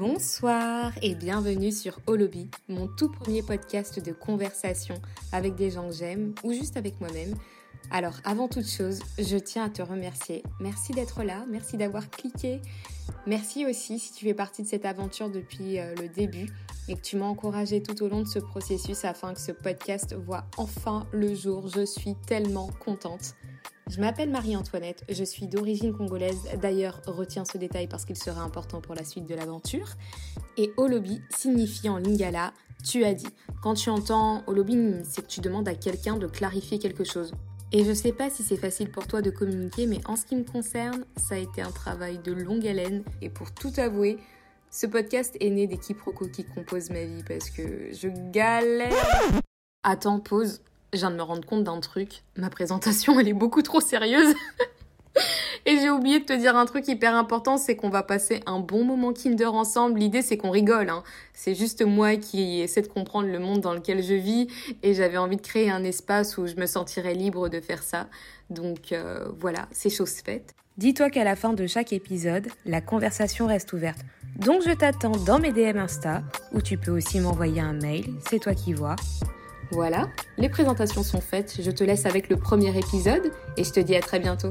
Bonsoir et bienvenue sur Holoby, mon tout premier podcast de conversation avec des gens que j'aime ou juste avec moi-même. Alors avant toute chose, je tiens à te remercier. Merci d'être là, merci d'avoir cliqué. Merci aussi si tu fais partie de cette aventure depuis euh, le début et que tu m'as encouragé tout au long de ce processus afin que ce podcast voit enfin le jour. Je suis tellement contente. Je m'appelle Marie-Antoinette, je suis d'origine congolaise, d'ailleurs retiens ce détail parce qu'il sera important pour la suite de l'aventure. Et Olobi signifie en lingala tu as dit. Quand tu entends Olobi, c'est que tu demandes à quelqu'un de clarifier quelque chose. Et je sais pas si c'est facile pour toi de communiquer, mais en ce qui me concerne, ça a été un travail de longue haleine. Et pour tout avouer, ce podcast est né des quiproquos qui composent ma vie parce que je galère. Attends, pause je viens de me rendre compte d'un truc. Ma présentation, elle est beaucoup trop sérieuse. Et j'ai oublié de te dire un truc hyper important, c'est qu'on va passer un bon moment Kinder ensemble. L'idée, c'est qu'on rigole. Hein. C'est juste moi qui essaie de comprendre le monde dans lequel je vis et j'avais envie de créer un espace où je me sentirais libre de faire ça. Donc euh, voilà, c'est chose faite. Dis-toi qu'à la fin de chaque épisode, la conversation reste ouverte. Donc je t'attends dans mes DM Insta, où tu peux aussi m'envoyer un mail, c'est toi qui vois. Voilà, les présentations sont faites, je te laisse avec le premier épisode et je te dis à très bientôt.